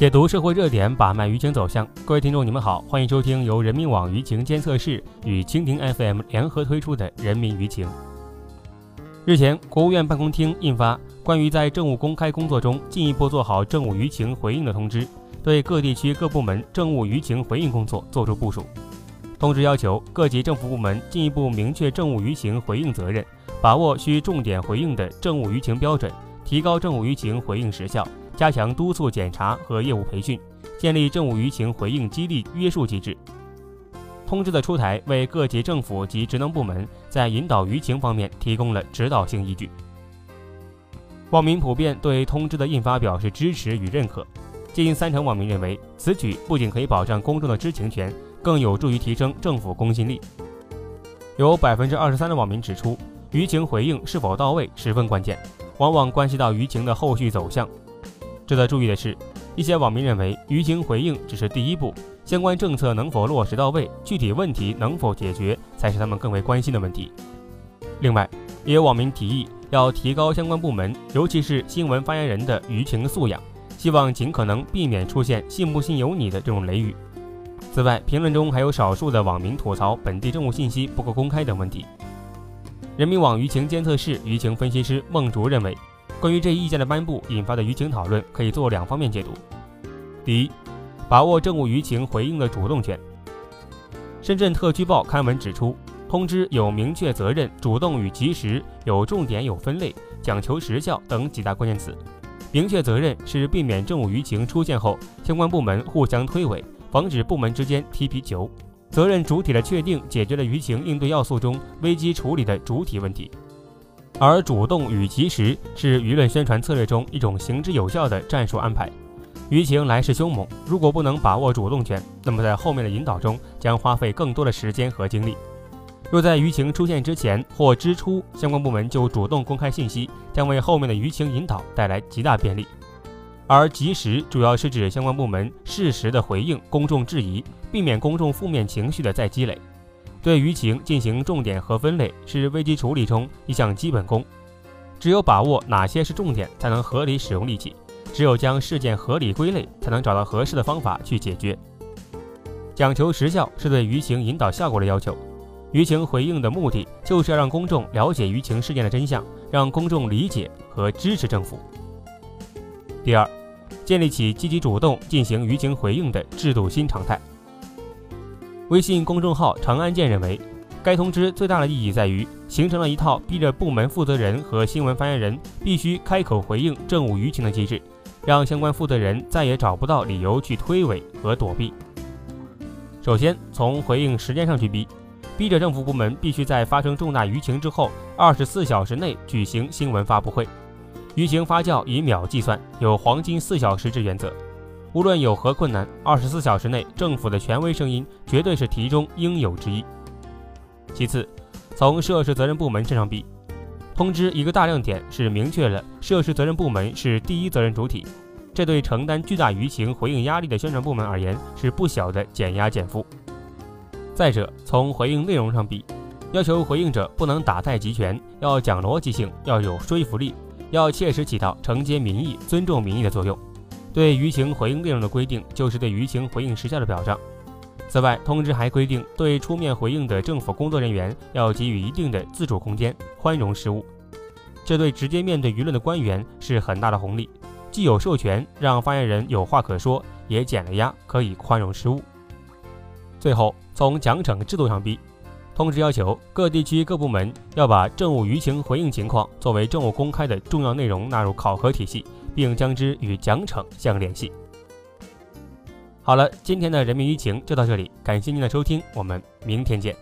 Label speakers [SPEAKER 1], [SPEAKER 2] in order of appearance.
[SPEAKER 1] 解读社会热点，把脉舆情走向。各位听众，你们好，欢迎收听由人民网舆情监测室与蜻蜓 FM 联合推出的《人民舆情》。日前，国务院办公厅印发《关于在政务公开工作中进一步做好政务舆情回应的通知》，对各地区各部门政务舆情回应工作作出部署。通知要求各级政府部门进一步明确政务舆情回应责任，把握需重点回应的政务舆情标准，提高政务舆情回应时效。加强督促检查和业务培训，建立政务舆情回应激励约束机制。通知的出台为各级政府及职能部门在引导舆情方面提供了指导性依据。网民普遍对通知的印发表示支持与认可，近三成网民认为此举不仅可以保障公众的知情权，更有助于提升政府公信力。有百分之二十三的网民指出，舆情回应是否到位十分关键，往往关系到舆情的后续走向。值得注意的是，一些网民认为舆情回应只是第一步，相关政策能否落实到位，具体问题能否解决，才是他们更为关心的问题。另外，也有网民提议要提高相关部门，尤其是新闻发言人的舆情素养，希望尽可能避免出现“信不信由你”的这种雷语。此外，评论中还有少数的网民吐槽本地政务信息不够公开等问题。人民网舆情监测室舆情分析师孟竹认为。关于这一意见的颁布引发的舆情讨论，可以做两方面解读。第一，把握政务舆情回应的主动权。深圳特区报刊文指出，通知有明确责任、主动与及时、有重点有分类、讲求时效等几大关键词。明确责任是避免政务舆情出现后，相关部门互相推诿，防止部门之间踢皮球。责任主体的确定，解决了舆情应对要素中危机处理的主体问题。而主动与及时是舆论宣传策略中一种行之有效的战术安排。舆情来势凶猛，如果不能把握主动权，那么在后面的引导中将花费更多的时间和精力。若在舆情出现之前或之初，相关部门就主动公开信息，将为后面的舆情引导带来极大便利。而及时主要是指相关部门适时的回应公众质疑，避免公众负面情绪的再积累。对舆情进行重点和分类是危机处理中一项基本功。只有把握哪些是重点，才能合理使用力气；只有将事件合理归类，才能找到合适的方法去解决。讲求实效是对舆情引导效果的要求。舆情回应的目的就是要让公众了解舆情事件的真相，让公众理解和支持政府。第二，建立起积极主动进行舆情回应的制度新常态。微信公众号“长安见”认为，该通知最大的意义在于形成了一套逼着部门负责人和新闻发言人必须开口回应政务舆情的机制，让相关负责人再也找不到理由去推诿和躲避。首先，从回应时间上去逼，逼着政府部门必须在发生重大舆情之后二十四小时内举行新闻发布会。舆情发酵以秒计算，有黄金四小时制原则。无论有何困难，二十四小时内政府的权威声音绝对是题中应有之一。其次，从涉事责任部门身上比，通知一个大亮点是明确了涉事责任部门是第一责任主体，这对承担巨大舆情回应压力的宣传部门而言是不小的减压减负。再者，从回应内容上比，要求回应者不能打太极拳，要讲逻辑性，要有说服力，要切实起到承接民意、尊重民意的作用。对舆情回应内容的规定，就是对舆情回应时效的表彰。此外，通知还规定，对出面回应的政府工作人员要给予一定的自主空间，宽容失误。这对直接面对舆论的官员是很大的红利，既有授权让发言人有话可说，也减了压，可以宽容失误。最后，从奖惩制度上比，通知要求各地区各部门要把政务舆情回应情况作为政务公开的重要内容纳入考核体系。并将之与奖惩相联系。好了，今天的人民舆情就到这里，感谢您的收听，我们明天见。